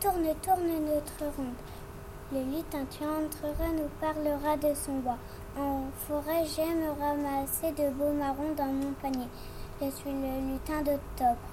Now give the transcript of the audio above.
Tourne, tourne notre ronde. Le lutin tu entreras nous parlera de son bois. En forêt, j'aime ramasser de beaux marrons dans mon panier. Je suis le lutin d'octobre.